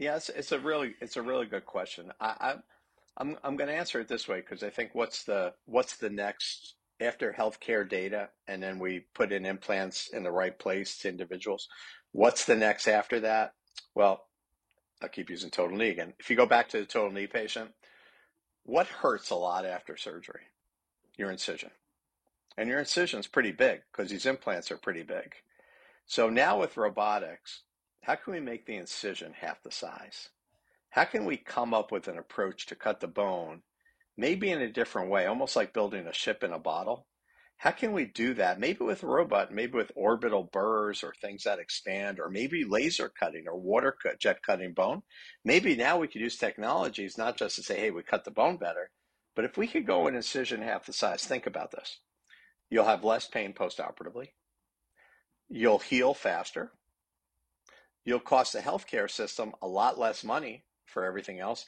Yeah, it's, it's a really it's a really good question. I, I I'm I'm going to answer it this way because I think what's the what's the next after healthcare data, and then we put in implants in the right place to individuals. What's the next after that? Well, I'll keep using total knee again. If you go back to the total knee patient, what hurts a lot after surgery? Your incision. And your incision's pretty big because these implants are pretty big. So now with robotics, how can we make the incision half the size? How can we come up with an approach to cut the bone, maybe in a different way, almost like building a ship in a bottle? How can we do that? Maybe with a robot, maybe with orbital burrs or things that expand, or maybe laser cutting or water cut, jet cutting bone. Maybe now we could use technologies not just to say, hey, we cut the bone better, but if we could go an incision half the size, think about this. You'll have less pain postoperatively. You'll heal faster. You'll cost the healthcare system a lot less money for everything else,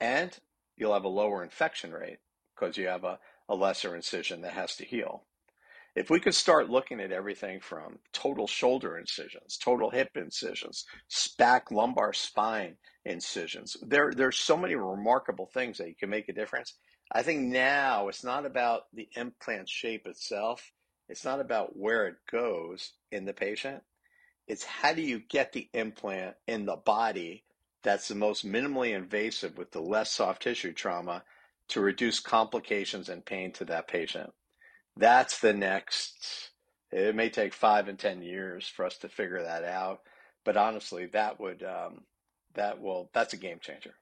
and you'll have a lower infection rate because you have a, a lesser incision that has to heal. If we could start looking at everything from total shoulder incisions, total hip incisions, back lumbar spine incisions, there there's so many remarkable things that you can make a difference. I think now it's not about the implant shape itself. It's not about where it goes in the patient. It's how do you get the implant in the body that's the most minimally invasive with the less soft tissue trauma to reduce complications and pain to that patient. That's the next, it may take five and 10 years for us to figure that out. But honestly, that would, um, that will, that's a game changer.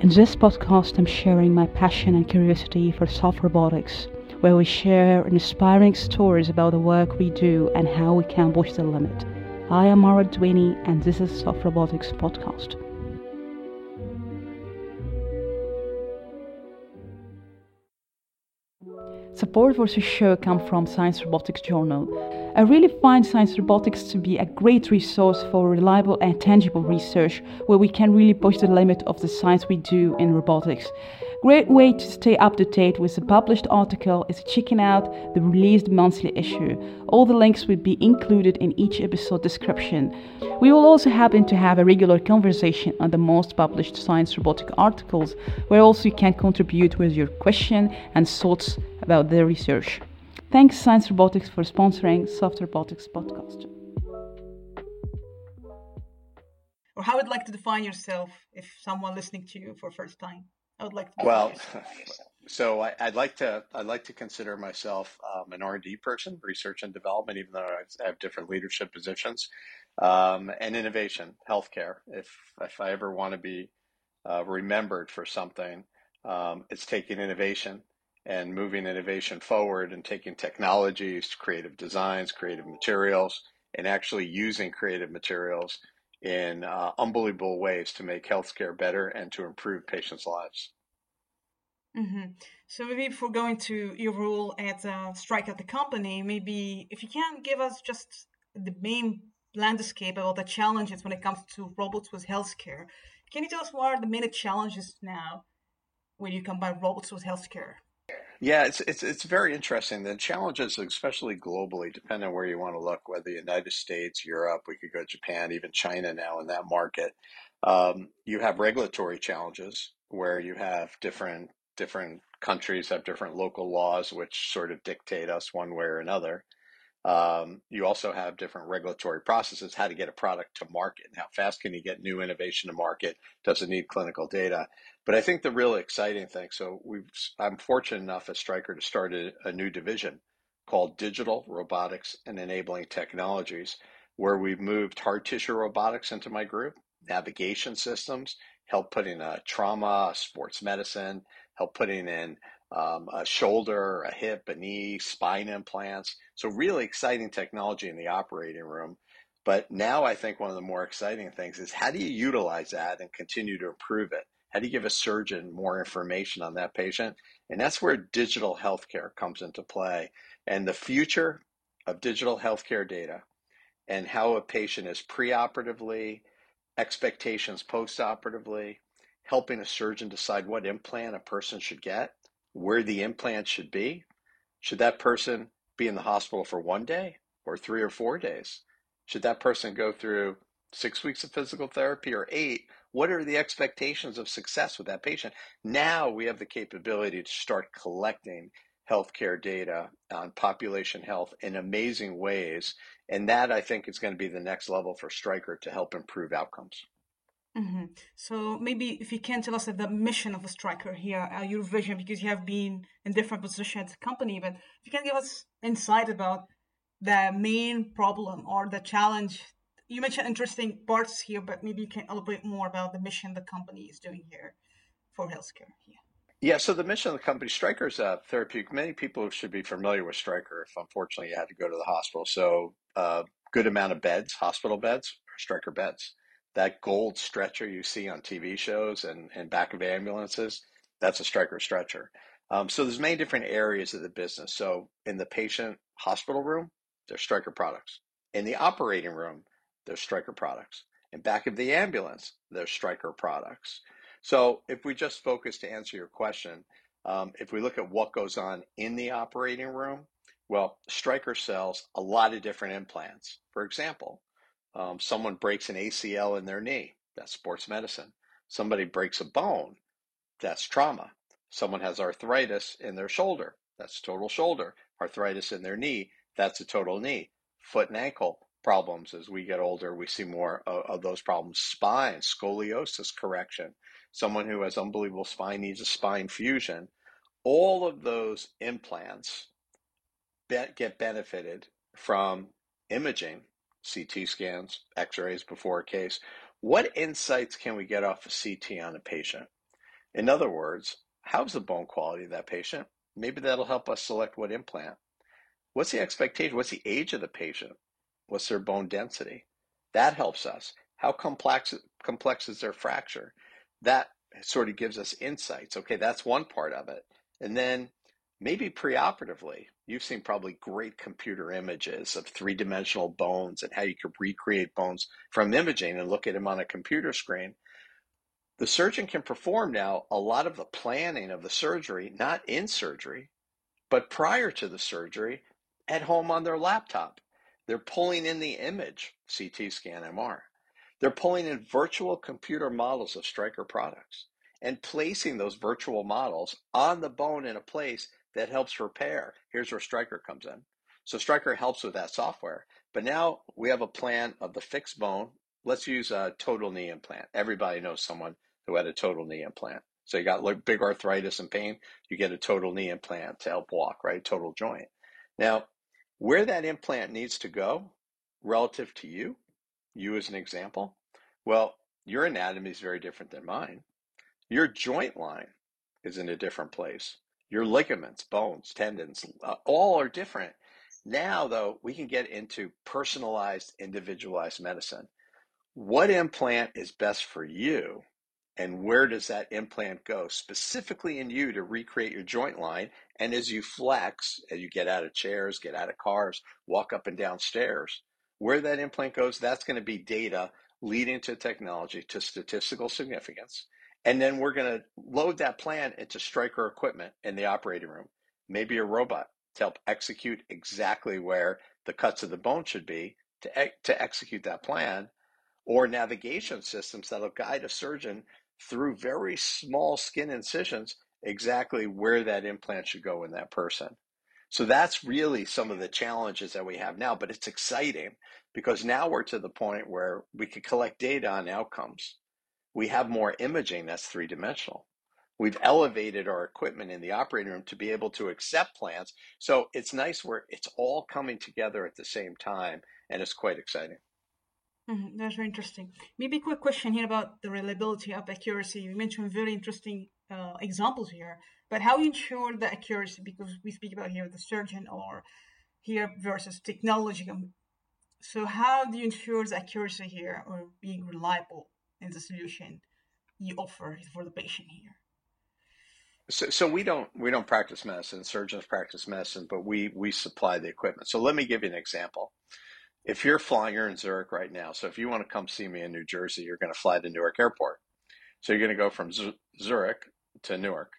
In this podcast, I'm sharing my passion and curiosity for soft robotics where we share inspiring stories about the work we do and how we can push the limit. I am Marwa ElDiwiny, and this is Soft Robotics Podcast. Support for this show comes from Science Robotics Journal. I really find Science Robotics to be a great resource for reliable and tangible research where we can really push the limit of the science we do in robotics. Great way to stay up to date with the published article is checking out the released monthly issue. All the links will be included in each episode description. We will also happen to have a regular conversation on the most published science robotic articles, where also you can contribute with your question and thoughts about the research. Thanks Science Robotics for sponsoring Soft Robotics podcast. Or how would you like to define yourself if someone listening to you for first time? I would like to. Well, so I, would like to I'd like to consider myself um, an R and D person, research and development, even though I have different leadership positions, um, and innovation, healthcare. If if I ever want to be uh, remembered for something, um, it's taking innovation and moving innovation forward and taking technologies, creative designs, creative materials, and actually using creative materials in uh, unbelievable ways to make healthcare better and to improve patients' lives. Mm-hmm. So maybe before going to your role at uh, at the company, maybe if you can give us just the main landscape about the challenges when it comes to robots with healthcare. Can you tell us what are the main challenges now when you combine robots with healthcare? Yeah, it's it's it's very interesting. The challenges, especially globally, depending on where you want to look, whether the United States, Europe, we could go Japan, even China now in that market. Um, you have regulatory challenges where you have different different countries have different local laws which sort of dictate us one way or another. Um, you also have different regulatory processes, how to get a product to market, and how fast can you get new innovation to market? Does it need clinical data? But I think the really exciting thing, so we've, I'm fortunate enough at Stryker to start a, a new division called Digital Robotics and Enabling Technologies, where we've moved hard tissue robotics into my group, navigation systems, help putting a trauma, sports medicine, help putting in um, a shoulder, a hip, a knee, spine implants. So, really exciting technology in the operating room. But now I think one of the more exciting things is how do you utilize that and continue to improve it? How do you give a surgeon more information on that patient? And that's where digital healthcare comes into play. And the future of digital healthcare data and how a patient is preoperatively, expectations postoperatively, helping a surgeon decide what implant a person should get where the implant should be. Should that person be in the hospital for one day or three or four days? Should that person go through six weeks of physical therapy or eight? What are the expectations of success with that patient? Now we have the capability to start collecting healthcare data on population health in amazing ways. And that I think is going to be the next level for Stryker to help improve outcomes. Mm-hmm. So maybe if you can tell us the mission of a Stryker here, uh, your vision, because you have been in different positions at the company, but if you can give us insight about the main problem or the challenge. You mentioned interesting parts here, but maybe you can elaborate more about the mission the company is doing here for healthcare here. Yeah, so the mission of the company, Stryker's a therapeutic. Many people should be familiar with Stryker if unfortunately you had to go to the hospital. So, uh, good amount of beds, hospital beds, or Stryker beds that gold stretcher you see on TV shows and, and back of ambulances, that's a Stryker stretcher. Um, so there's many different areas of the business. So in the patient hospital room, there's Stryker products. In the operating room, there's Stryker products. In back of the ambulance, there's Stryker products. So if we just focus to answer your question, um, if we look at what goes on in the operating room, well, Stryker sells a lot of different implants. For example, um, someone breaks an ACL in their knee, that's sports medicine. Somebody breaks a bone, that's trauma. Someone has arthritis in their shoulder, that's total shoulder. Arthritis in their knee, that's a total knee. Foot and ankle problems as we get older, we see more of, of those problems. Spine, scoliosis correction. Someone who has unbelievable spine needs a spine fusion. All of those implants get benefited from imaging CT scans, x rays before a case. What insights can we get off of CT on a patient? In other words, how's the bone quality of that patient? Maybe that'll help us select what implant. What's the expectation? What's the age of the patient? What's their bone density? That helps us. How complex, complex is their fracture? That sort of gives us insights. Okay, that's one part of it. And then maybe preoperatively, you've seen probably great computer images of three dimensional bones and how you could recreate bones from imaging and look at them on a computer screen. The surgeon can perform now a lot of the planning of the surgery, not in surgery, but prior to the surgery at home on their laptop. They're pulling in the image, CT scan, MR. They're pulling in virtual computer models of Stryker products and placing those virtual models on the bone in a place that helps repair. Here's where Stryker comes in. So Stryker helps with that software. But now we have a plan of the fixed bone. Let's use a total knee implant. Everybody knows someone who had a total knee implant. So you got like big arthritis and pain, you get a total knee implant to help walk, right? Total joint. Now, where that implant needs to go relative to you, you as an example, well, your anatomy is very different than mine. Your joint line is in a different place. Your ligaments, bones, tendons, uh, all are different. Now, though, we can get into personalized, individualized medicine. What implant is best for you? And where does that implant go specifically in you to recreate your joint line? And as you flex, as you get out of chairs, get out of cars, walk up and down stairs, where that implant goes, that's going to be data leading to technology to statistical significance and then we're going to load that plan into Stryker equipment in the operating room, maybe a robot to help execute exactly where the cuts of the bone should be to, to execute that plan, or navigation systems that'll guide a surgeon through very small skin incisions exactly where that implant should go in that person. So that's really some of the challenges that we have now, but it's exciting because now we're to the point where we can collect data on outcomes we have more imaging that's three dimensional. We've elevated our equipment in the operating room to be able to accept plans. So it's nice where it's all coming together at the same time, and it's quite exciting. Mm-hmm. That's very interesting. Maybe a quick question here about the reliability of accuracy. You mentioned very interesting uh, examples here, but how you ensure the accuracy? Because we speak about here the surgeon or here versus technology. So how do you ensure the accuracy here or being reliable? Is the solution you offer for the patient here? So, so we don't we don't practice medicine. Surgeons practice medicine, but we we supply the equipment. So let me give you an example. If you're flying, you're in Zurich right now. So if you want to come see me in New Jersey, you're going to fly to Newark Airport. So you're going to go from Zurich to Newark.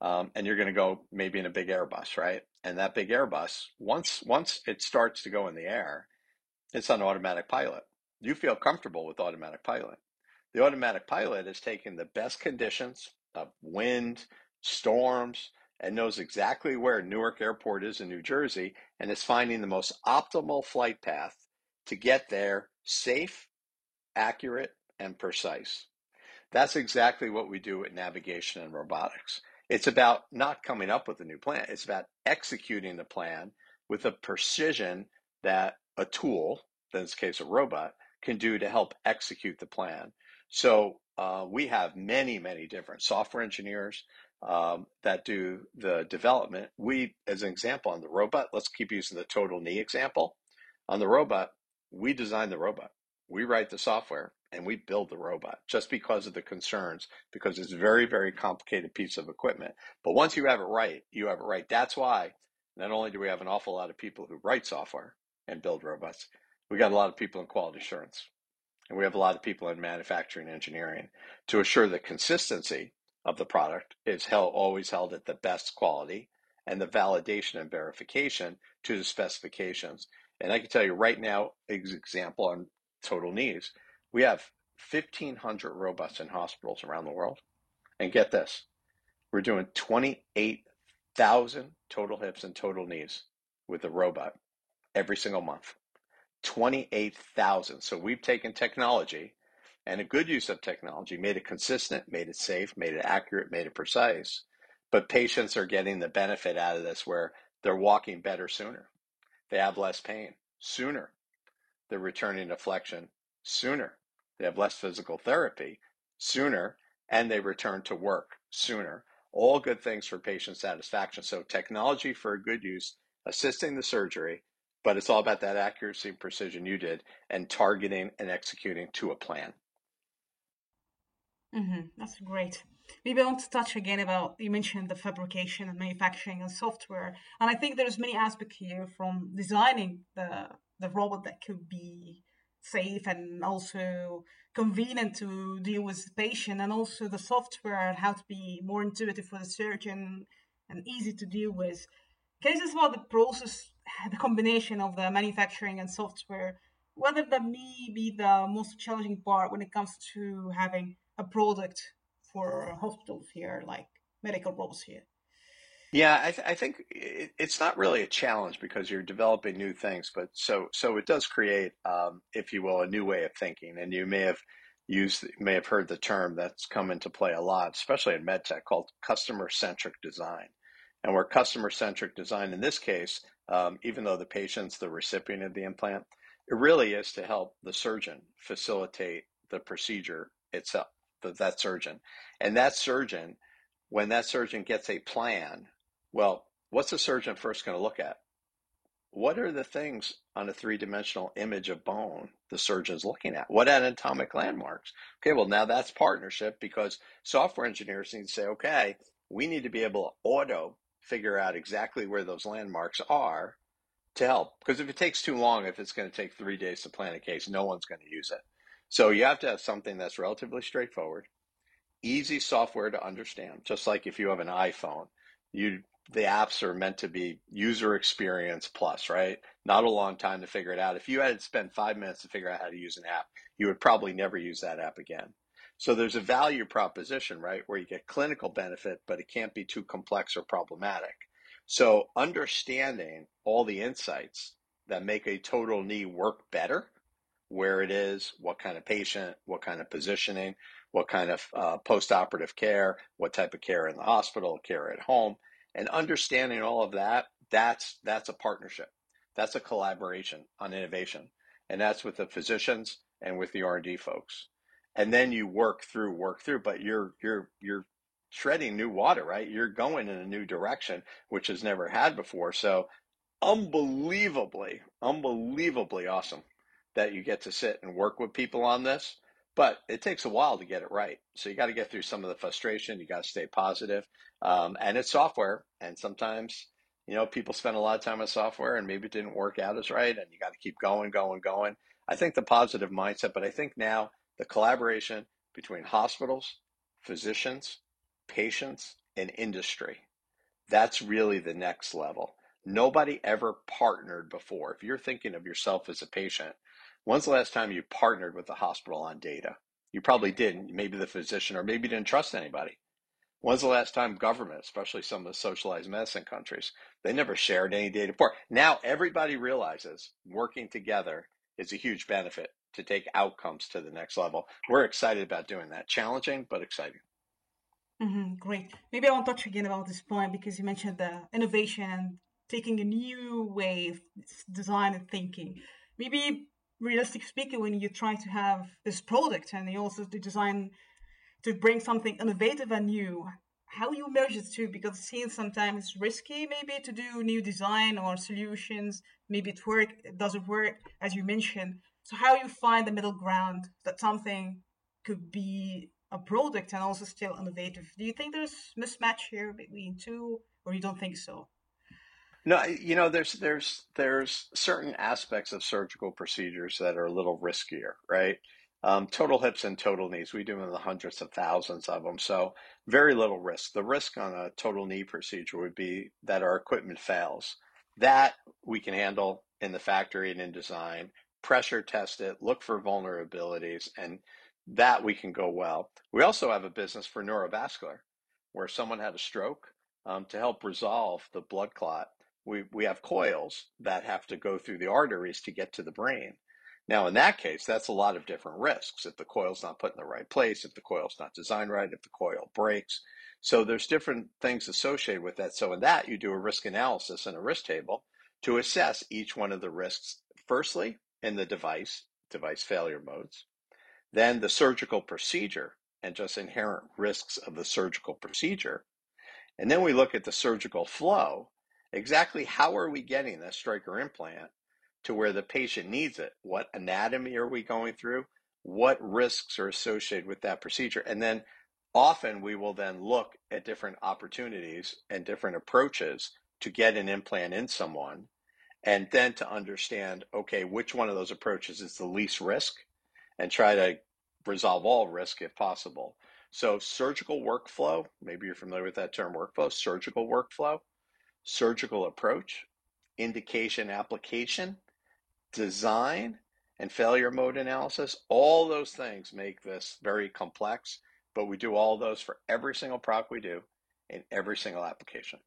um, and you're going to go maybe in a big Airbus, right? And that big Airbus, once once it starts to go in the air, it's on automatic pilot. You feel comfortable with automatic pilot. The automatic pilot is taking the best conditions of wind, storms, and knows exactly where Newark Airport is in New Jersey and is finding the most optimal flight path to get there safe, accurate, and precise. That's exactly what we do at navigation and robotics. It's about not coming up with a new plan, it's about executing the plan with a precision that a tool, in this case a robot, can do to help execute the plan. So uh, we have many, many different software engineers um, that do the development. We, as an example, on the robot, let's keep using the total knee example. On the robot, we design the robot, we write the software, and we build the robot just because of the concerns, because it's a very, very complicated piece of equipment. But once you have it right, you have it right. That's why not only do we have an awful lot of people who write software and build robots, we got a lot of people in quality assurance. And we have a lot of people in manufacturing engineering to assure the consistency of the product is held, always held at the best quality and the validation and verification to the specifications. And I can tell you right now, example on total knees, we have 1,500 robots in hospitals around the world. And get this, we're doing 28,000 total hips and total knees with a robot every single month. 28,000. So we've taken technology and a good use of technology, made it consistent, made it safe, made it accurate, made it precise. But patients are getting the benefit out of this where they're walking better sooner. They have less pain sooner. They're returning to flexion sooner. They have less physical therapy sooner and they return to work sooner. All good things for patient satisfaction. So, technology for a good use, assisting the surgery, but it's all about that accuracy and precision you did and targeting and executing to a plan. Mm-hmm. That's great. Maybe I want to touch again about you mentioned the fabrication and manufacturing and software, and I think there's many aspects here from designing the the robot that could be safe and also convenient to deal with the patient, and also the software and how to be more intuitive for the surgeon and easy to deal with. Can you about the process, the combination of the manufacturing and software, whether that may be the most challenging part when it comes to having a product for hospitals here, like medical robots here? Yeah, I, th- I think it, it's not really a challenge because you're developing new things, but so so it does create, um, if you will, a new way of thinking. And you may have used, may have heard the term that's come into play a lot, especially in medtech, called customer centric design. And where customer centric design, in this case, um, even though the patient's the recipient of the implant, it really is to help the surgeon facilitate the procedure itself the, that surgeon. And that surgeon, when that surgeon gets a plan, well, what's the surgeon first going to look at? What are the things on a three dimensional image of bone the surgeon's looking at? What anatomic landmarks? Okay, well, now that's partnership because software engineers need to say, okay, we need to be able to auto figure out exactly where those landmarks are to help. Because if it takes too long, if it's going to take three days to plan a case, no one's going to use it. So you have to have something that's relatively straightforward, easy software to understand. Just like if you have an iPhone, you the apps are meant to be user experience plus, right? Not a long time to figure it out. If you had to spend five minutes to figure out how to use an app, you would probably never use that app again. So there's a value proposition, right, where you get clinical benefit, but it can't be too complex or problematic. So understanding all the insights that make a total knee work better where it is, what kind of patient, what kind of positioning, what kind of uh, post-operative care, what type of care in the hospital, care at home, and understanding all of that. That's that's a partnership. That's a collaboration on innovation, and that's with the physicians and with the R and D folks. And then you work through, work through, but you're you're you're treading new water, right? You're going in a new direction, which has never had before. So unbelievably, unbelievably awesome that you get to sit and work with people on this, but it takes a while to get it right. So you got to get through some of the frustration. You got to stay positive. Um, and it's software. And sometimes, you know, people spend a lot of time on software and maybe it didn't work out as right. And you got to keep going, going, going. I think the positive mindset, but I think now the collaboration between hospitals, physicians, patients, and industry. That's really the next level. Nobody ever partnered before. If you're thinking of yourself as a patient, when's the last time you partnered with the hospital on data? You probably didn't. Maybe the physician, or maybe didn't trust anybody. When's the last time government, especially some of the socialized medicine countries, they never shared any data before? Now everybody realizes working together is a huge benefit to take outcomes to the next level. We're excited about doing that. Challenging, but exciting. Mm-hmm, great. Maybe I want to touch again about this point because you mentioned the innovation and taking a new way of design and thinking. Maybe realistic speaking, when you try to have this product and you also design to bring something innovative and new, how you merge the two? Because it seems sometimes it's risky maybe to do new design or solutions. Maybe it work, it doesn't work, as you mentioned. So how you find the middle ground that something could be a product and also still innovative? Do you think there's mismatch here between two, or you don't think so? No, you know, there's there's there's certain aspects of surgical procedures that are a little riskier, right? Um, total hips and total knees, we do in the hundreds of thousands of them, so very little risk. The risk on a total knee procedure would be that our equipment fails. That we can handle in the factory and in design, pressure test it, look for vulnerabilities, and that we can go well. We also have a business for neurovascular, where someone had a stroke um, to help resolve the blood clot we, we have coils that have to go through the arteries to get to the brain. Now, in that case, that's a lot of different risks. If the coil's not put in the right place, if the coil's not designed right, if the coil breaks. So there's different things associated with that. So in that, you do a risk analysis and a risk table to assess each one of the risks. Firstly, in the device, device failure modes, then the surgical procedure and just inherent risks of the surgical procedure. And then we look at the surgical flow exactly how are we getting the Stryker implant to where the patient needs it? What anatomy are we going through? What risks are associated with that procedure? And then often we will then look at different opportunities and different approaches to get an implant in someone and then to understand okay which one of those approaches is the least risk and try to resolve all risk if possible so surgical workflow maybe you're familiar with that term workflow surgical workflow surgical approach, indication application, design, and failure mode analysis. All those things make this very complex, but we do all those for every single product we do in every single application.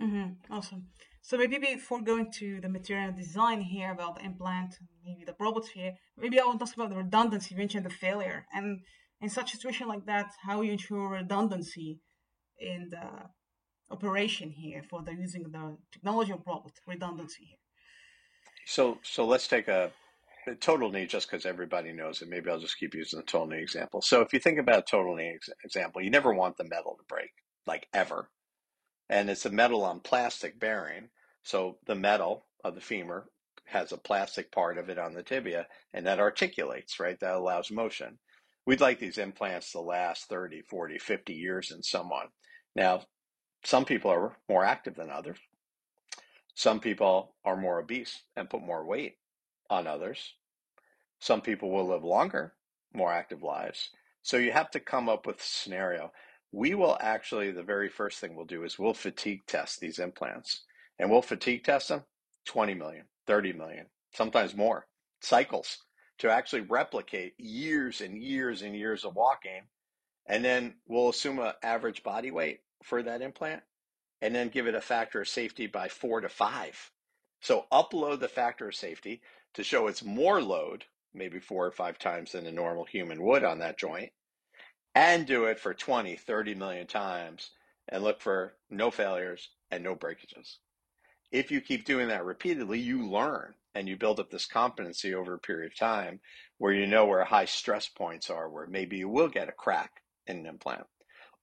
Mm-hmm. Awesome. So maybe before going to the material design here about the implant, maybe the robots here, maybe I want to talk about the redundancy. You mentioned the failure, and in such a situation like that, how you ensure redundancy in the operation here for the using the technology of robot redundancy here. So so let's take a, total knee just because everybody knows it. Maybe I'll just keep using the total knee example. So if you think about a total knee ex- example, you never want the metal to break, like ever. And it's a metal on plastic bearing. So the metal of the femur has a plastic part of it on the tibia and that articulates, right? That allows motion. We'd like these implants to last 30, 40, 50 years in someone. Now, some people are more active than others. Some people are more obese and put more weight on others. Some people will live longer, more active lives. So you have to come up with a scenario. We will actually, the very first thing we'll do is we'll fatigue test these implants and we'll fatigue test them 20 million, 30 million, sometimes more cycles to actually replicate years and years and years of walking. And then we'll assume an average body weight for that implant and then give it a factor of safety by four to five. So upload the factor of safety to show it's more load, maybe four or five times than a normal human would on that joint, and do it for 20, 30 million times and look for no failures and no breakages. If you keep doing that repeatedly, you learn and you build up this competency over a period of time where you know where high stress points are, where maybe you will get a crack in an implant.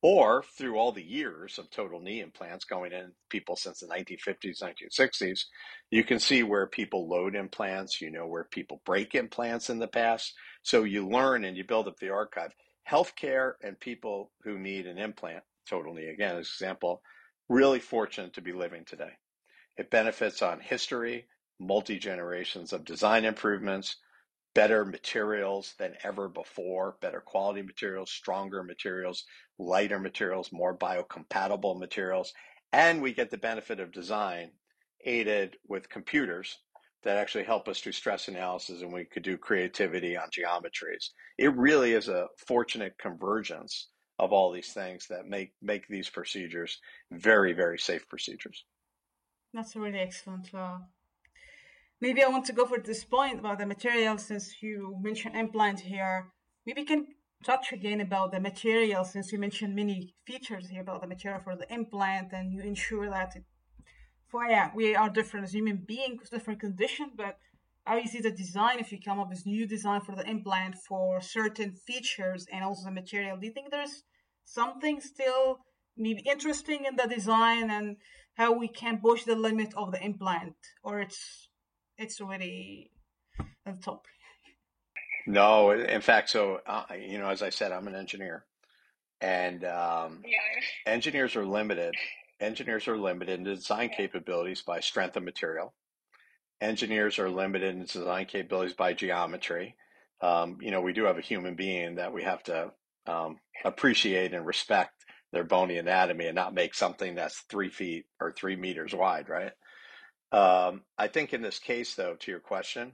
Or through all the years of total knee implants going in people since the 1950s 1960s you can see where people load implants you know where people break implants in the past. So you learn and you build up the archive. Healthcare and people who need an implant total knee again as an example really fortunate to be living today it benefits on history multi generations of design improvements better materials than ever before, better quality materials, stronger materials, lighter materials, more biocompatible materials, and we get the benefit of design aided with computers that actually help us do stress analysis and we could do creativity on geometries. It really is a fortunate convergence of all these things that make make these procedures very very safe procedures. That's a really excellent. Uh, maybe I want to go for this point about the material since you mentioned implant here. Maybe you can touch again about the material since you mentioned many features here about the material for the implant and you ensure that it for yeah, we are different as human beings, different conditions, but how you see the design if you come up with new design for the implant for certain features and also the material. Do you think there's something still maybe interesting in the design and how we can push the limit of the implant or it's it's already at the top? No, in fact, so uh, you know, as I said, I'm an engineer, and um, yeah. engineers are limited engineers are limited in design capabilities by strength of material. Engineers are limited in design capabilities by geometry. Um, you know, we do have a human being that we have to um, appreciate and respect their bony anatomy and not make something that's three feet or three meters wide, right? Um, I think in this case, though, to your question,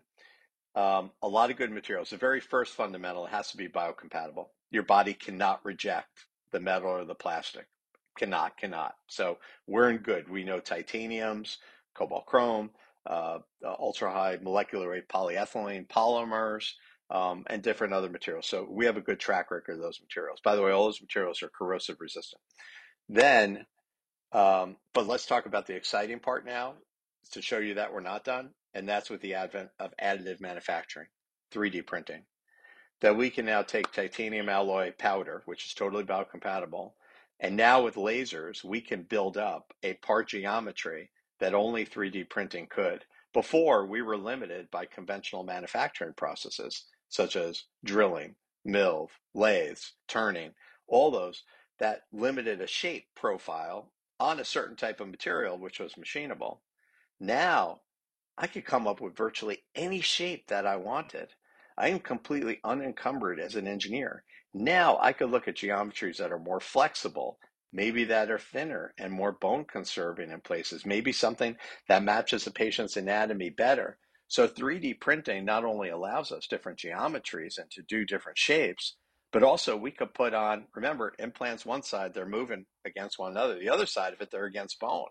um, a lot of good materials. The very first fundamental has to be biocompatible. Your body cannot reject the metal or the plastic cannot, cannot. So we're in good. We know titaniums, cobalt chrome, uh, ultra high molecular weight polyethylene polymers, um, and different other materials. So we have a good track record of those materials. By the way, all those materials are corrosive resistant. Then, um, but let's talk about the exciting part now to show you that we're not done. And that's with the advent of additive manufacturing, 3D printing. That we can now take titanium alloy powder, which is totally biocompatible, and now with lasers, we can build up a part geometry that only 3D printing could. Before, we were limited by conventional manufacturing processes such as drilling, mill, lathes, turning, all those that limited a shape profile on a certain type of material, which was machinable. Now, I could come up with virtually any shape that I wanted. I am completely unencumbered as an engineer. Now I could look at geometries that are more flexible, maybe that are thinner and more bone conserving in places, maybe something that matches the patient's anatomy better. So 3D printing not only allows us different geometries and to do different shapes, but also we could put on, remember, implants one side, they're moving against one another. The other side of it, they're against bone.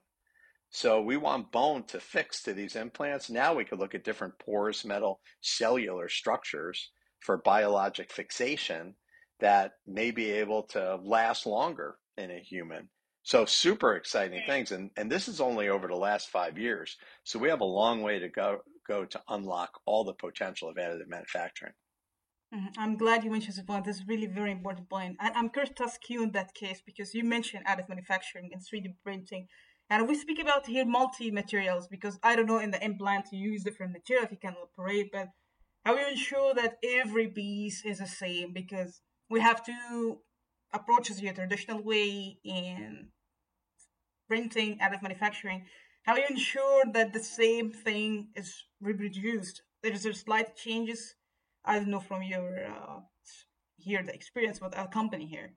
So we want bone to fix to these implants. Now we could look at different porous metal cellular structures for biologic fixation that may be able to last longer in a human. So super exciting things. And, and this is only over the last five years. So we have a long way to go, go to unlock all the potential of additive manufacturing. Mm-hmm. I'm glad you mentioned this point. This is really very important point. And I'm curious to ask you in that case because you mentioned additive manufacturing and 3D printing. And we speak about here multi materials because I don't know in the implant you use different materials you can operate, but how you ensure that every piece is the same because we have two approaches here the traditional way in printing additive manufacturing how you ensure that the same thing is reproduced there's a slight changes i don't know from your uh, here the experience with our company here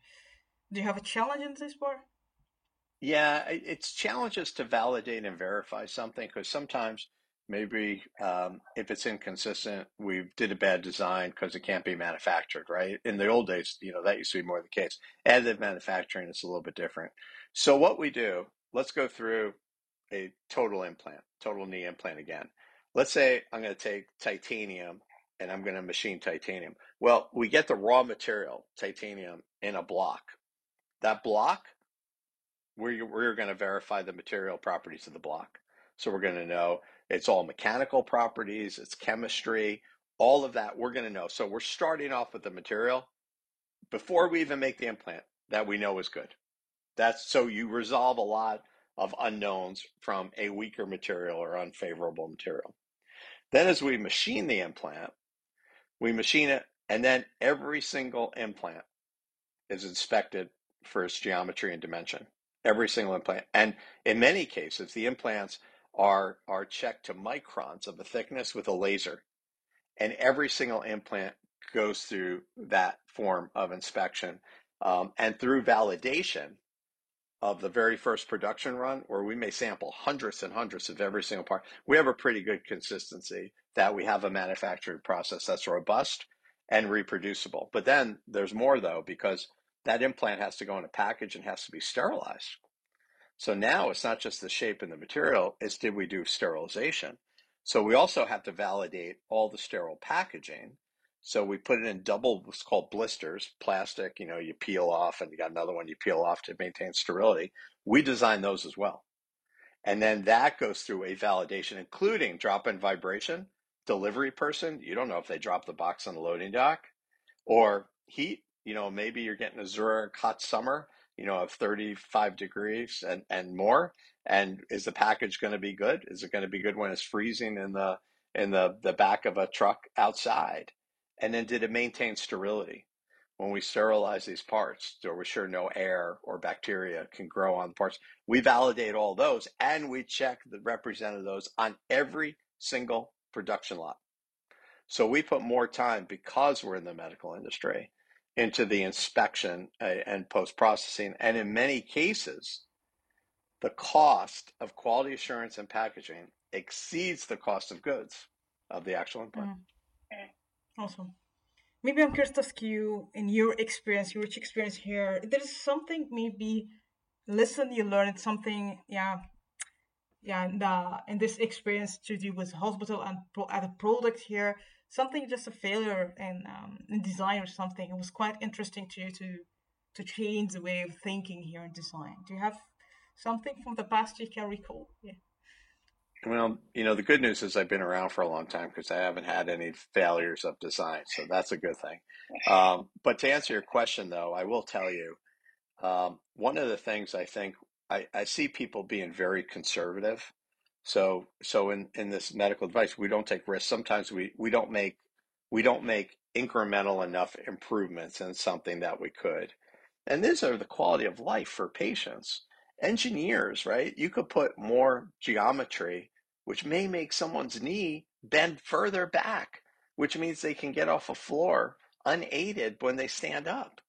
do you have a challenge in this part yeah it's challenges to validate and verify something because sometimes maybe um, if it's inconsistent, we did a bad design because it can't be manufactured, right? In the old days, you know, that used to be more the case. Additive manufacturing is a little bit different. So what we do, let's go through a total implant, total knee implant again. Let's say I'm going to take titanium and I'm going to machine titanium. Well, we get the raw material, titanium, in a block. That block, we're, we're going to verify the material properties of the block. So we're going to know it's all mechanical properties, it's chemistry, all of that we're going to know. So we're starting off with the material before we even make the implant that we know is good. That's so you resolve a lot of unknowns from a weaker material or unfavorable material. Then as we machine the implant, we machine it and then every single implant is inspected for its geometry and dimension. Every single implant. And in many cases, the implants are, are checked to microns of the thickness with a laser. and every single implant goes through that form of inspection um, and through validation of the very first production run, where we may sample hundreds and hundreds of every single part, we have a pretty good consistency that we have a manufacturing process that's robust and reproducible. But then there's more though, because that implant has to go in a package and has to be sterilized. So now it's not just the shape and the material, it's did we do sterilization? So we also have to validate all the sterile packaging so we put it in double what's called blisters, plastic, you know, you peel off and you got another one you peel off to maintain sterility. We design those as well. And then that goes through a validation, including drop in vibration, delivery person. You don't know if they drop the box on the loading dock or heat. You know, maybe you're getting a Zurich hot summer, you know, of 35 degrees and, and more. And is the package going to be good? Is it going to be good when it's freezing in the in the, the back of a truck outside? And then did it maintain sterility? When we sterilize these parts, so we're sure no air or bacteria can grow on the parts. We validate all those and we check the representative those on every single production lot. So we put more time because we're in the medical industry into the inspection uh, and post processing. And in many cases, the cost of quality assurance and packaging exceeds the cost of goods of the actual implant. Mm. Awesome. Maybe I'm curious to ask you, in your experience, your rich experience here, there's something maybe lesson you learned, something, yeah, yeah, in, the, in this experience to do with hospital and pro, at a product here, something just a failure in, um, in design or something. It was quite interesting to you to to change the way of thinking here in design. Do you have something from the past you can recall? Yeah. Well, you know, the good news is I've been around for a long time because I haven't had any failures of design. So that's a good thing. Um, but to answer your question, though, I will tell you um, one of the things I think I, I see people being very conservative. So, so in, in this medical device, we don't take risks. Sometimes we, we don't make we don't make incremental enough improvements in something that we could. And these are the quality of life for patients engineers, right? You could put more geometry, which may make someone's knee bend further back, which means they can get off a floor unaided when they stand up.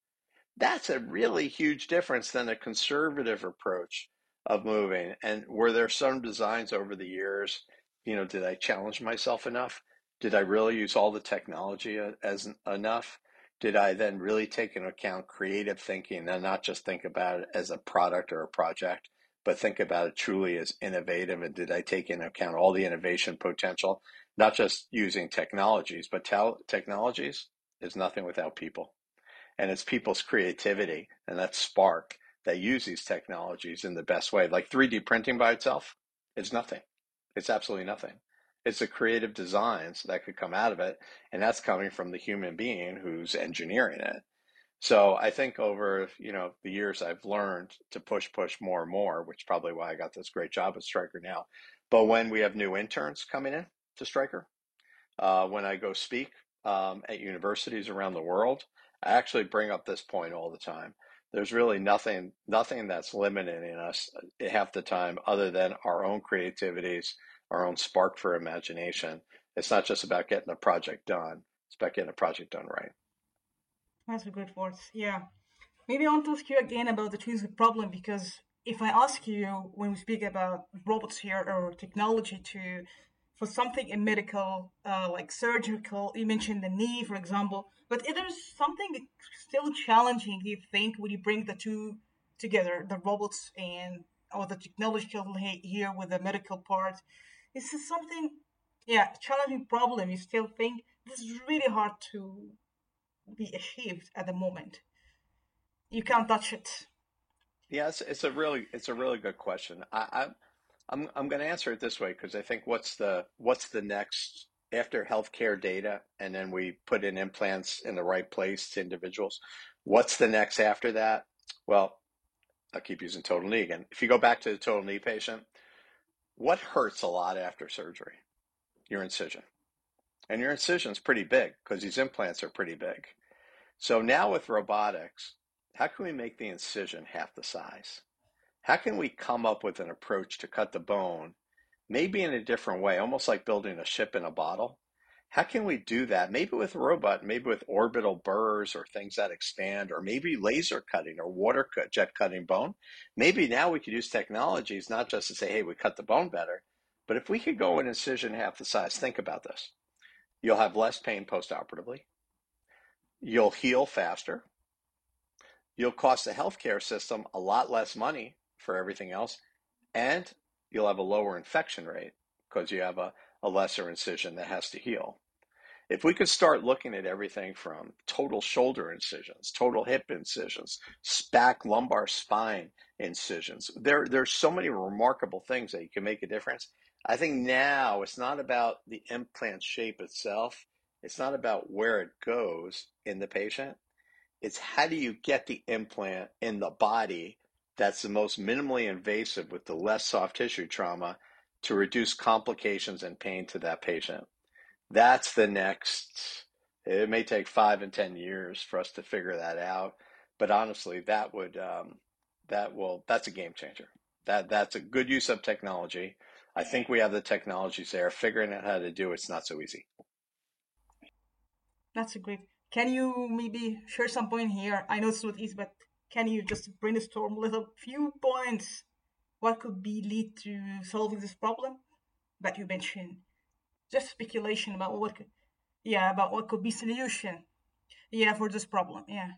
That's a really huge difference than a conservative approach of moving. And were there some designs over the years? You know, did I challenge myself enough? Did I really use all the technology as enough? did I then really take into account creative thinking and not just think about it as a product or a project, but think about it truly as innovative? And did I take into account all the innovation potential, not just using technologies, but tel- technologies is nothing without people. And it's people's creativity and that spark that use these technologies in the best way. Like 3D printing by itself is nothing. It's absolutely nothing. It's the creative designs that could come out of it, and that's coming from the human being who's engineering it. So I think over you know the years I've learned to push push more and more, which probably why I got this great job at Stryker now. But when we have new interns coming in to Stryker, uh, when I go speak um, at universities around the world, I actually bring up this point all the time. There's really nothing nothing that's limiting us half the time other than our own creativities our own spark for imagination. It's not just about getting a project done, it's about getting a project done right. That's a good word. Yeah. Maybe I want to ask you again about the choosing problem because if I ask you when we speak about robots here or technology to for something in medical, uh, like surgical, you mentioned the knee, for example, but if there's something still challenging, you think, when you bring the two together, the robots and or the technological here with the medical part, Is this is something, yeah, challenging problem. You still think this is really hard to be achieved at the moment. You can't touch it. Yeah, it's, a really it's a really good question. I, I I'm I'm going to answer it this way because I think what's the what's the next after healthcare data, and then we put in implants in the right place to individuals. What's the next after that? Well, I'll keep using total knee again. If you go back to the total knee patient, what hurts a lot after surgery? Your incision. And your incision is pretty big because these implants are pretty big. So now with robotics, how can we make the incision half the size? How can we come up with an approach to cut the bone, maybe in a different way, almost like building a ship in a bottle? how can we do that? Maybe with a robot, maybe with orbital burrs or things that expand, or maybe laser cutting or water cut, jet cutting bone. Maybe now we could use technologies not just to say, hey, we cut the bone better, but if we could go an incision half the size, think about this. You'll have less pain postoperatively. You'll heal faster. You'll cost the healthcare system a lot less money for everything else, and you'll have a lower infection rate because you have a, a lesser incision that has to heal. If we could start looking at everything from total shoulder incisions, total hip incisions, back lumbar spine incisions, there there's so many remarkable things that you can make a difference. I think now it's not about the implant shape itself. It's not about where it goes in the patient. It's how do you get the implant in the body that's the most minimally invasive with the less soft tissue trauma to reduce complications and pain to that patient. That's the next, it may take five and 10 years for us to figure that out. But honestly, that would, um, that will, that's a game changer. That, that's a good use of technology. I think we have the technologies there. Figuring out how to do it's not so easy. That's great. Can you maybe share some point here? I know it's not easy, but can you just brainstorm a little few points? What could be lead to solving this problem that you mentioned? just speculation about what could, yeah about what could be solution yeah for this problem yeah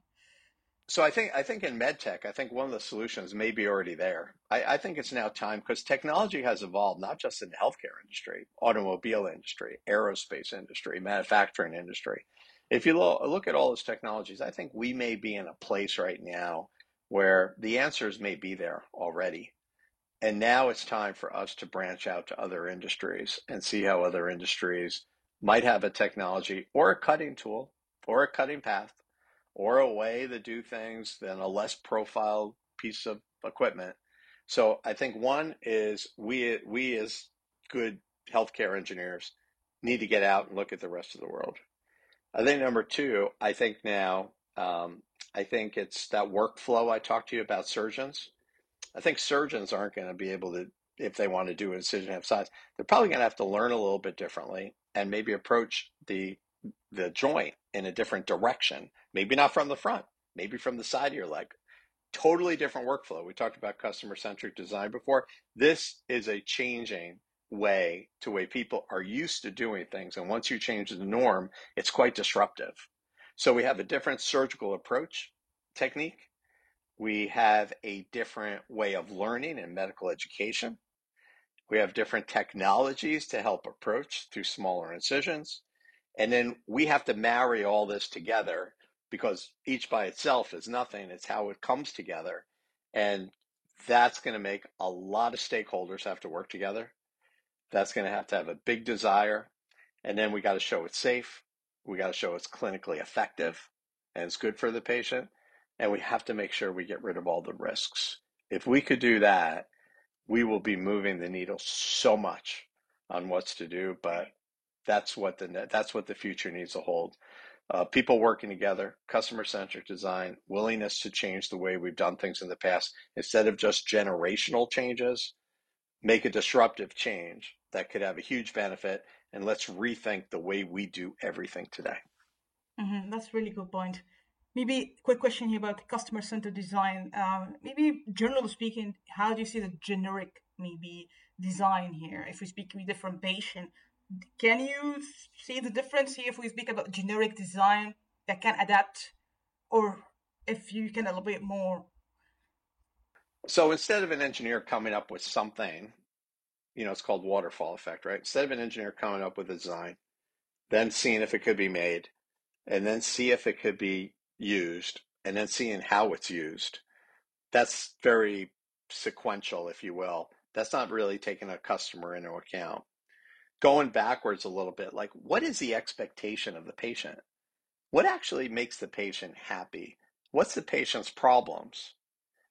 so I think I think in medtech, I think one of the solutions may be already there. I, I think it's now time because technology has evolved not just in the healthcare industry, automobile industry, aerospace industry, manufacturing industry. If you lo- look at all those technologies, I think we may be in a place right now where the answers may be there already. And now it's time for us to branch out to other industries and see how other industries might have a technology or a cutting tool or a cutting path or a way to do things than a less profiled piece of equipment. So I think one is we we as good healthcare engineers need to get out and look at the rest of the world. I think number two, I think now, um, I think it's that workflow I talked to you about surgeons. I think surgeons aren't going to be able to, if they want to do incision half size, they're probably going to have to learn a little bit differently and maybe approach the the joint in a different direction. Maybe not from the front, maybe from the side of your leg. Totally different workflow. We talked about customer centric design before. This is a changing way to way people are used to doing things. And once you change the norm, it's quite disruptive. So we have a different surgical approach technique we have a different way of learning in medical education. We have different technologies to help approach through smaller incisions. And then we have to marry all this together because each by itself is nothing. It's how it comes together. And that's going to make a lot of stakeholders have to work together. That's going to have to have a big desire. And then we got to show it's safe. We got to show it's clinically effective and it's good for the patient and we have to make sure we get rid of all the risks. If we could do that, we will be moving the needle so much on what's to do, but that's what the that's what the future needs to hold. Uh, people working together, customer centric design, willingness to change the way we've done things in the past instead of just generational changes, make a disruptive change that could have a huge benefit. And let's rethink the way we do everything today. Mm-hmm. That's really good point. Maybe quick question here about customer-centered design. Um, maybe generally speaking, how do you see the generic maybe design here? If we speak with different patient, can you see the difference here if we speak about generic design that can adapt, or if you can elaborate more? So instead of an engineer coming up with something, you know, it's called waterfall effect, right? Instead of an engineer coming up with a design, then seeing if it could be made, and then see if it could be used and then seeing how it's used. That's very sequential, if you will. That's not really taking a customer into account. Going backwards a little bit, like what is the expectation of the patient? What actually makes the patient happy? What's the patient's problems?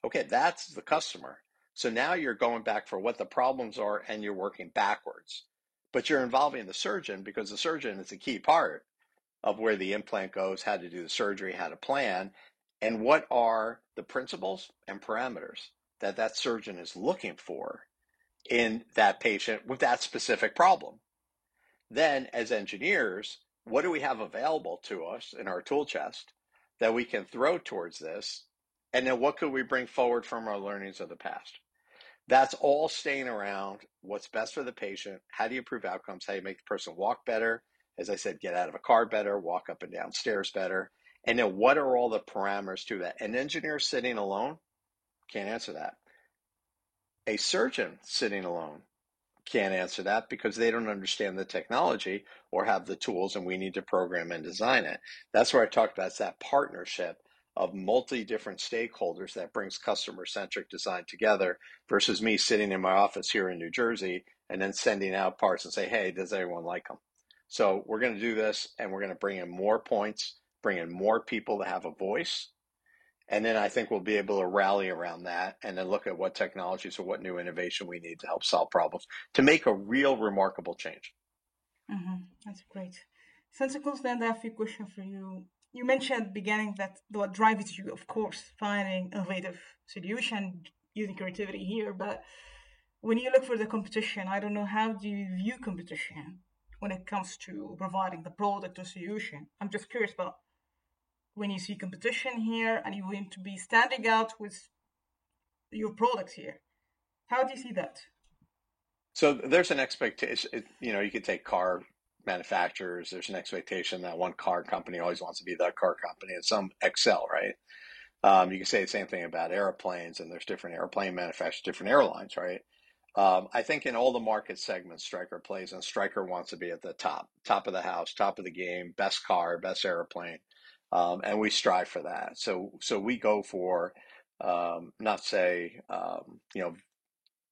Okay, that's the customer. So now you're going back for what the problems are and you're working backwards. But you're involving the surgeon because the surgeon is a key part of where the implant goes, how to do the surgery, how to plan, and what are the principles and parameters that that surgeon is looking for in that patient with that specific problem. Then, as engineers, what do we have available to us in our tool chest that we can throw towards this? And then what could we bring forward from our learnings of the past? That's all staying around what's best for the patient. How do you improve outcomes? How do you make the person walk better? As I said, get out of a car better, walk up and down stairs better. And then what are all the parameters to that? An engineer sitting alone can't answer that. A surgeon sitting alone can't answer that because they don't understand the technology or have the tools and we need to program and design it. That's where I talked about it's that partnership of multi different stakeholders that brings customer centric design together versus me sitting in my office here in New Jersey and then sending out parts and say, hey, does everyone like them? So we're going to do this and we're going to bring in more points, bring in more people to have a voice. And then I think we'll be able to rally around that and then look at what technologies or what new innovation we need to help solve problems to make a real remarkable change. Mm-hmm. That's great. Comes then, I have a few questions for you you mentioned at the beginning that what drives you, of course, finding innovative solution using creativity here. But when you look for the competition, I don't know how do you view competition when it comes to providing the product or solution. I'm just curious about when you see competition here and you want to be standing out with your products here. How do you see that? So there's an expectation. You know, you could take car manufacturers, there's an expectation that one car company always wants to be that car company, and some excel, right? Um, you can say the same thing about airplanes, and there's different airplane manufacturers, different airlines, right? Um, I think in all the market segments Stryker plays, and Stryker wants to be at the top, top of the house, top of the game, best car, best airplane, um, and we strive for that. So, so we go for um, not say um, you know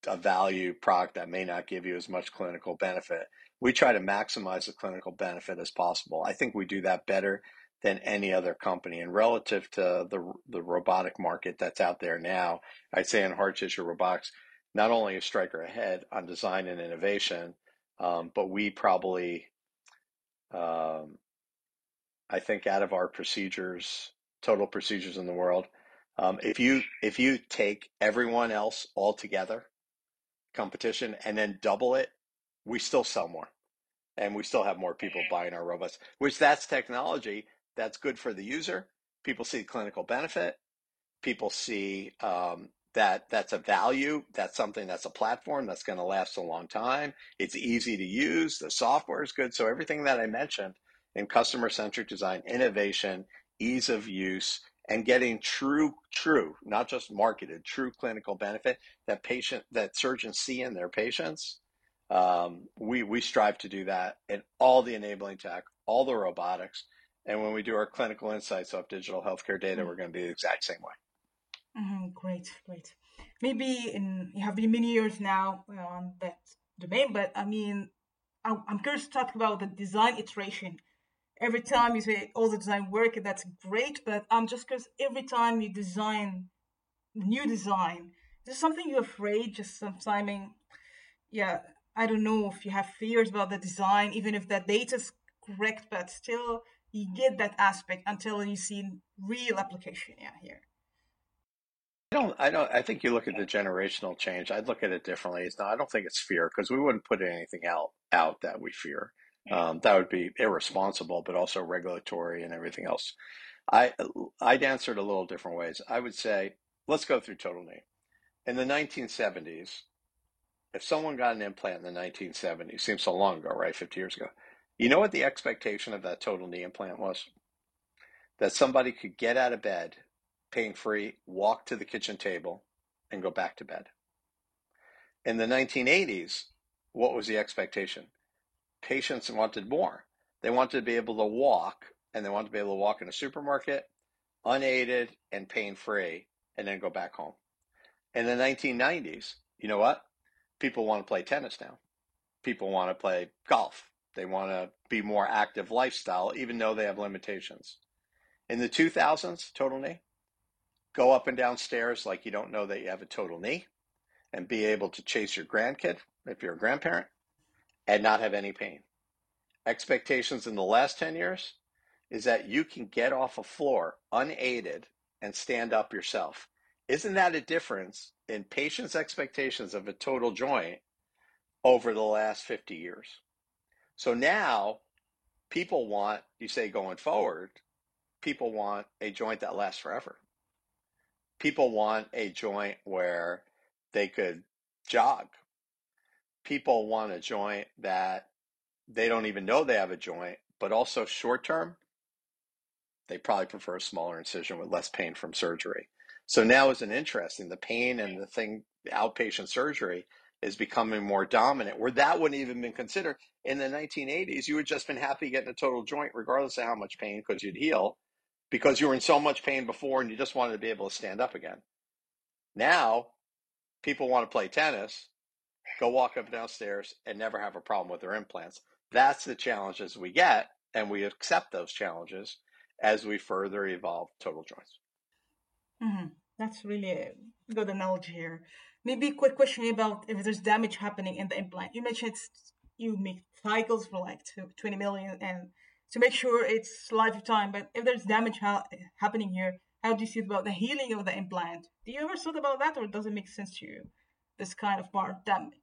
a value product that may not give you as much clinical benefit. We try to maximize the clinical benefit as possible. I think we do that better than any other company. And relative to the the robotic market that's out there now, I'd say in hard tissue robotics, not only is Stryker ahead on design and innovation, um, but we probably, um, I think, out of our procedures, total procedures in the world, um, if you if you take everyone else all together competition and then double it, we still sell more and we still have more people buying our robots, which that's technology that's good for the user. People see clinical benefit. People see um, that that's a value. That's something that's a platform that's going to last a long time. It's easy to use. The software is good. So everything that I mentioned in customer centric design, innovation, ease of use, and getting true, true, not just marketed, true clinical benefit that patient that surgeons see in their patients. Um, we we strive to do that in all the enabling tech, all the robotics, and when we do our clinical insights off digital healthcare data, mm-hmm. we're going to be the exact same way. Mm-hmm. Great, great. Maybe in you have been many years now on that domain, but I mean, I'm curious to talk about the design iteration every time you say all the design work, that's great. But I'm um, just because every time you design new design, there's something you're afraid. Just some timing. Yeah, I don't know if you have fears about the design, even if that data is correct, but still you get that aspect until you see real application. Yeah, here. I don't. I don't. I think you look at the generational change. I'd look at it differently. It's not. I don't think it's fear because we wouldn't put anything out out that we fear. Um, that would be irresponsible, but also regulatory and everything else. I I'd answer it a little different ways. I would say let's go through total knee. In the 1970s, if someone got an implant in the 1970s, seems so long ago, right? 50 years ago. You know what the expectation of that total knee implant was? That somebody could get out of bed pain free, walk to the kitchen table, and go back to bed. In the 1980s, what was the expectation? Patients wanted more. They wanted to be able to walk, and they wanted to be able to walk in a supermarket, unaided and pain free, and then go back home. In the 1990s, you know what? People want to play tennis now. People want to play golf. They want to be more active lifestyle, even though they have limitations. In the 2000s, total knee, go up and down stairs like you don't know that you have a total knee and be able to chase your grandkid if you're a grandparent and not have any pain. Expectations in the last 10 years is that you can get off a floor unaided and stand up yourself. Isn't that a difference in patients' expectations of a total joint over the last 50 years? So now people want, you say going forward, people want a joint that lasts forever. People want a joint where they could jog. People want a joint that they don't even know they have a joint, but also short term, they probably prefer a smaller incision with less pain from surgery. So now is an interesting. The pain and the thing, the outpatient surgery is becoming more dominant, where that wouldn't even been considered. In the 1980s, you had just been happy getting a total joint, regardless of how much pain, because you'd heal, because you were in so much pain before and you just wanted to be able to stand up again. Now, people want to play tennis, go walk up downstairs, and never have a problem with their implants. That's the challenges we get, and we accept those challenges as we further evolve total joints. Mm-hmm. That's really a good analogy here. Maybe a quick question about if there's damage happening in the implant. You mentioned you make cycles for like 20 million and to make sure it's lifetime, but if there's damage ha- happening here, how do you see about the healing of the implant? Do you ever thought about that or does it make sense to you, this kind of part damage?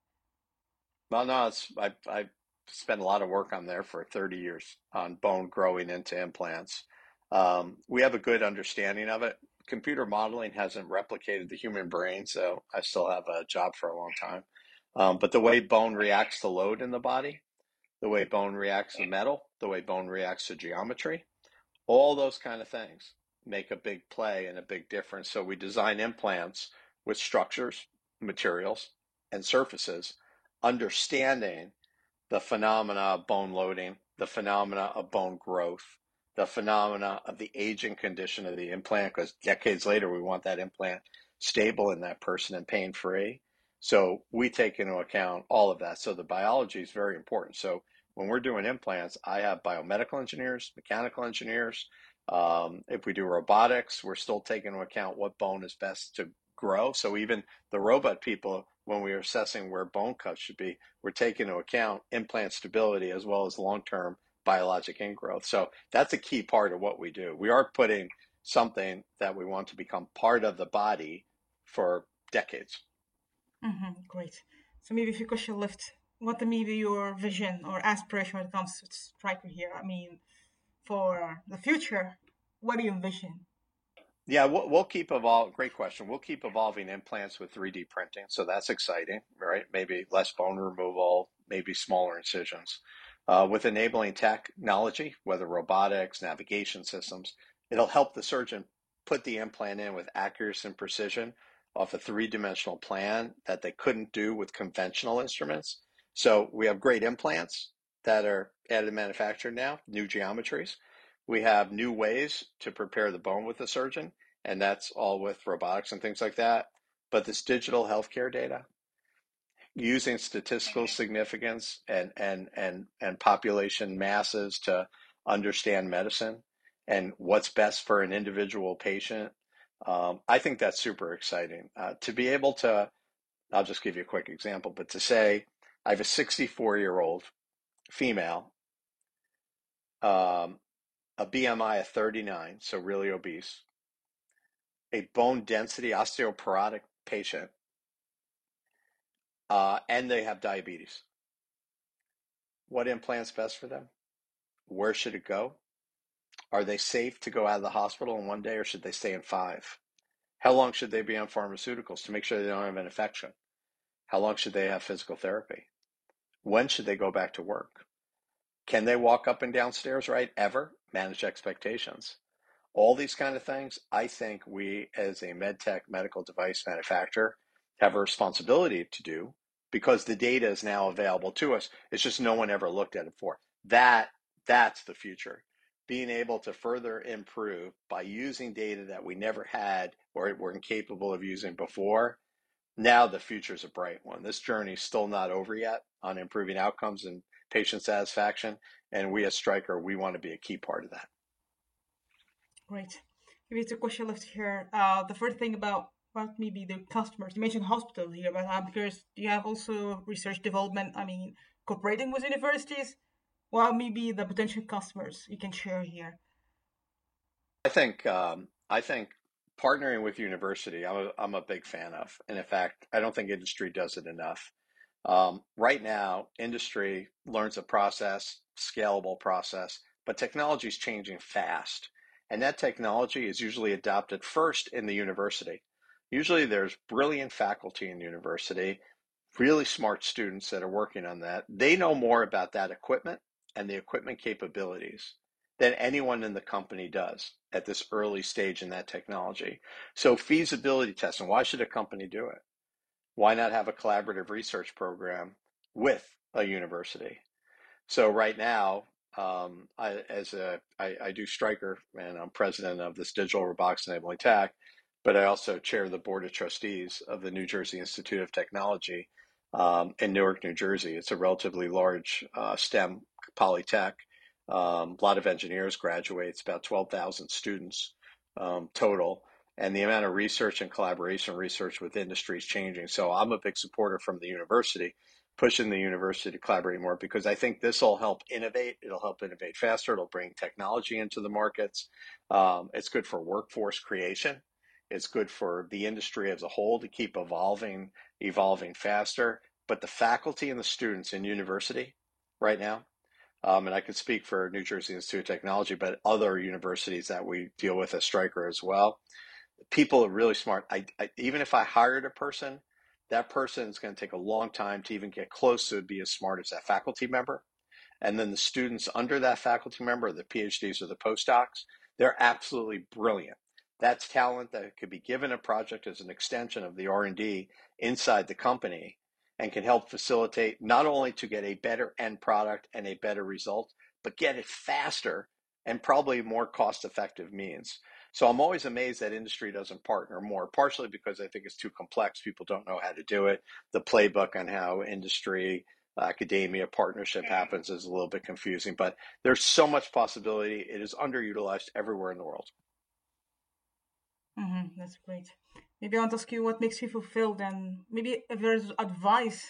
Well, no, I, I spent a lot of work on there for 30 years on bone growing into implants. Um, we have a good understanding of it. Computer modeling hasn't replicated the human brain, so I still have a job for a long time. Um, but the way bone reacts to load in the body, the way bone reacts to metal, the way bone reacts to geometry, all those kind of things make a big play and a big difference. So we design implants with structures, materials, and surfaces, understanding the phenomena of bone loading, the phenomena of bone growth, the phenomena of the aging condition of the implant, because decades later we want that implant stable in that person and pain free. So we take into account all of that. So the biology is very important. So when we're doing implants, I have biomedical engineers, mechanical engineers. Um, if we do robotics, we're still taking into account what bone is best to grow. So even the robot people, when we are assessing where bone cuts should be, we're taking into account implant stability as well as long term biologic ingrowth. So that's a key part of what we do. We are putting something that we want to become part of the body for decades. Mm-hmm, great. So maybe if you could lift, what maybe your vision or aspiration when it comes to Stryker here? I mean, for the future, what do you envision? Yeah, we'll, we'll keep evolving. Great question. We'll keep evolving implants with 3D printing, so that's exciting, right? Maybe less bone removal, maybe smaller incisions. Uh, with enabling technology, whether robotics, navigation systems, it'll help the surgeon put the implant in with accuracy and precision off a three dimensional plan that they couldn't do with conventional instruments. So we have great implants that are added manufactured now, new geometries. We have new ways to prepare the bone with the surgeon, and that's all with robotics and things like that. But this digital healthcare data, using statistical significance and, and, and, and population masses to understand medicine and what's best for an individual patient. Um, I think that's super exciting. Uh, to be able to, I'll just give you a quick example, but to say, I have a 64 year old female, um, a BMI of 39, so really obese, a bone density osteoporotic patient uh, and they have diabetes. What implant's best for them? Where should it go? Are they safe to go out of the hospital in one day or should they stay in five? How long should they be on pharmaceuticals to make sure they don't have an infection? How long should they have physical therapy? When should they go back to work? Can they walk up and down stairs right ever? Manage expectations. All these kind of things, I think we as a medtech medical device manufacturer have a responsibility to do because the data is now available to us. It's just no one ever looked at it before. That that's the future. Being able to further improve by using data that we never had or were incapable of using before. Now the future is a bright one. This journey is still not over yet on improving outcomes and patient satisfaction. And we as Stryker, we want to be a key part of that. Great. Maybe it's a question left here. Uh, the first thing about what maybe the customers? You mentioned hospitals here, but I'm curious, do you have also research development, I mean, cooperating with universities? Well, maybe the potential customers you can share here? I think um, I think partnering with university, I'm a, I'm a big fan of. And in fact, I don't think industry does it enough. Um, right now, industry learns a process, scalable process, but technology is changing fast. And that technology is usually adopted first in the university. Usually there's brilliant faculty in the university, really smart students that are working on that. They know more about that equipment and the equipment capabilities than anyone in the company does at this early stage in that technology. So feasibility testing, why should a company do it? Why not have a collaborative research program with a university? So right now, um, I, as a, I, I do Stryker and I'm president of this digital robotics enabling tech, but I also chair the board of trustees of the New Jersey Institute of Technology um, in Newark, New Jersey. It's a relatively large uh, STEM polytech. Um, a lot of engineers graduate. It's about 12,000 students um, total and the amount of research and collaboration research with industry is changing. So I'm a big supporter from the university, pushing the university to collaborate more because I think this will help innovate. It'll help innovate faster. It'll bring technology into the markets. Um, it's good for workforce creation. It's good for the industry as a whole to keep evolving, evolving faster. But the faculty and the students in university right now, um, and I could speak for New Jersey Institute of Technology, but other universities that we deal with as Stryker as well people are really smart. I, I, even if I hired a person, that person is going to take a long time to even get close to be as smart as that faculty member. And then the students under that faculty member, the PhDs or the postdocs, they're absolutely brilliant. That's talent that could be given a project as an extension of the R&D inside the company and can help facilitate not only to get a better end product and a better result, but get it faster and probably more cost effective means. So I'm always amazed that industry doesn't partner more, partially because I think it's too complex. People don't know how to do it. The playbook on how industry, academia partnership happens is a little bit confusing, but there's so much possibility. It is underutilized everywhere in the world. Mm-hmm, that's great. Maybe I want to ask you what makes you fulfilled, and maybe if there's advice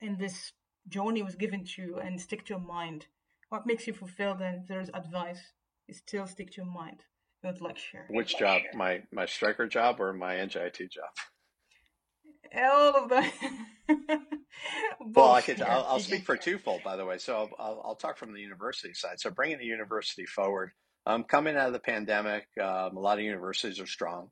in this journey was given to you and stick to your mind. What makes you fulfilled, and if there's advice, it still stick to your mind. Good lecture. Which job? My my Stryker job or my NJIT job? All of them. well, I could. I'll, I'll, speak for twofold, by the way. So I'll, I'll, talk from the university side. So bringing the university forward. Um, coming out of the pandemic, um, a lot of universities are strong.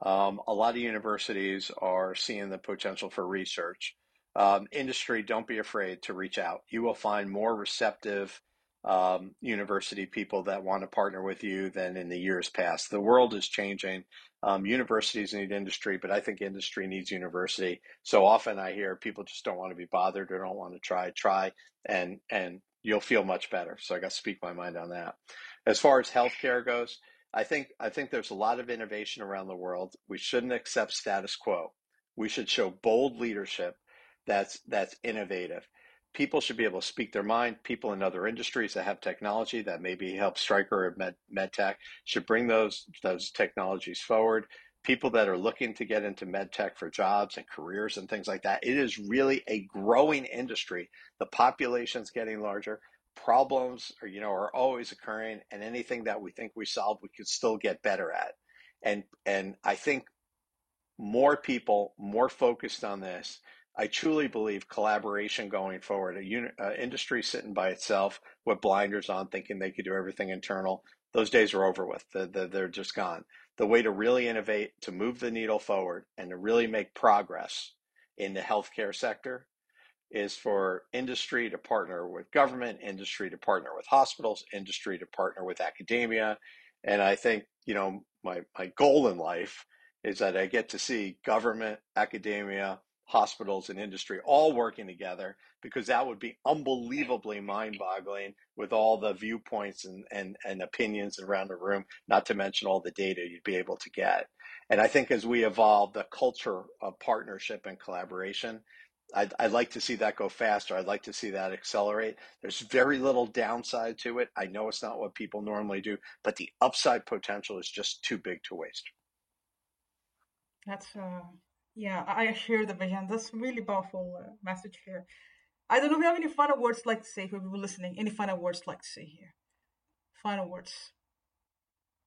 Um, a lot of universities are seeing the potential for research. Um, industry, don't be afraid to reach out. You will find more receptive um, university people that want to partner with you than in the years past. The world is changing. Um, universities need industry, but I think industry needs university. So often I hear people just don't want to be bothered or don't want to try. Try and and you'll feel much better. So I got to speak my mind on that. As far as healthcare goes, I think I think there's a lot of innovation around the world. We shouldn't accept status quo. We should show bold leadership that's that's innovative people should be able to speak their mind. People in other industries that have technology that maybe help Stryker or Med, MedTech should bring those those technologies forward. People that are looking to get into medtech for jobs and careers and things like that. It is really a growing industry. The population's getting larger. Problems are, you know, are always occurring, and anything that we think we solve, we could still get better at. And and I think more people, more focused on this, I truly believe collaboration going forward. A uni- uh, industry sitting by itself with blinders on, thinking they could do everything internal. Those days are over with. They're, they're just gone. The way to really innovate, to move the needle forward, and to really make progress in the healthcare sector is for industry to partner with government, industry to partner with hospitals, industry to partner with academia. And I think, you know, my, my goal in life is that I get to see government, academia, hospitals and industry all working together because that would be unbelievably mind-boggling with all the viewpoints and, and, and opinions around the room not to mention all the data you'd be able to get and i think as we evolve the culture of partnership and collaboration I'd, I'd like to see that go faster. I'd like to see that accelerate. There's very little downside to it. I know it's not what people normally do, but the upside potential is just too big to waste. That's uh, yeah, I share the vision. That's really powerful uh, message here. I don't know if you have any final words like to say for people listening. Any final words like to say here? Final words.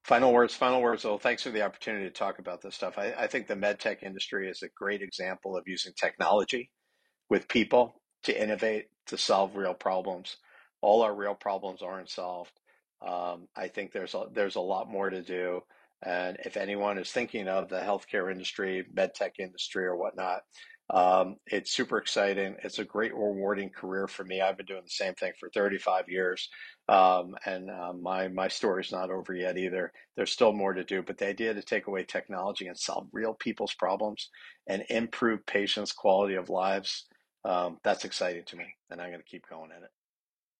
Final words, final words. Well, thanks for the opportunity to talk about this stuff. I, I think the medtech industry is a great example of using technology with people to innovate to solve real problems. All our real problems aren't solved. Um, I think there's a, there's a lot more to do. And if anyone is thinking of the healthcare industry, medtech industry, or whatnot, um, it's super exciting. It's a great, rewarding career for me. I've been doing the same thing for 35 years, um, and uh, my my story's not over yet either. There's still more to do, but the idea to take away technology and solve real people's problems and improve patients' quality of lives, um, that's exciting to me, and I'm going to keep going at it.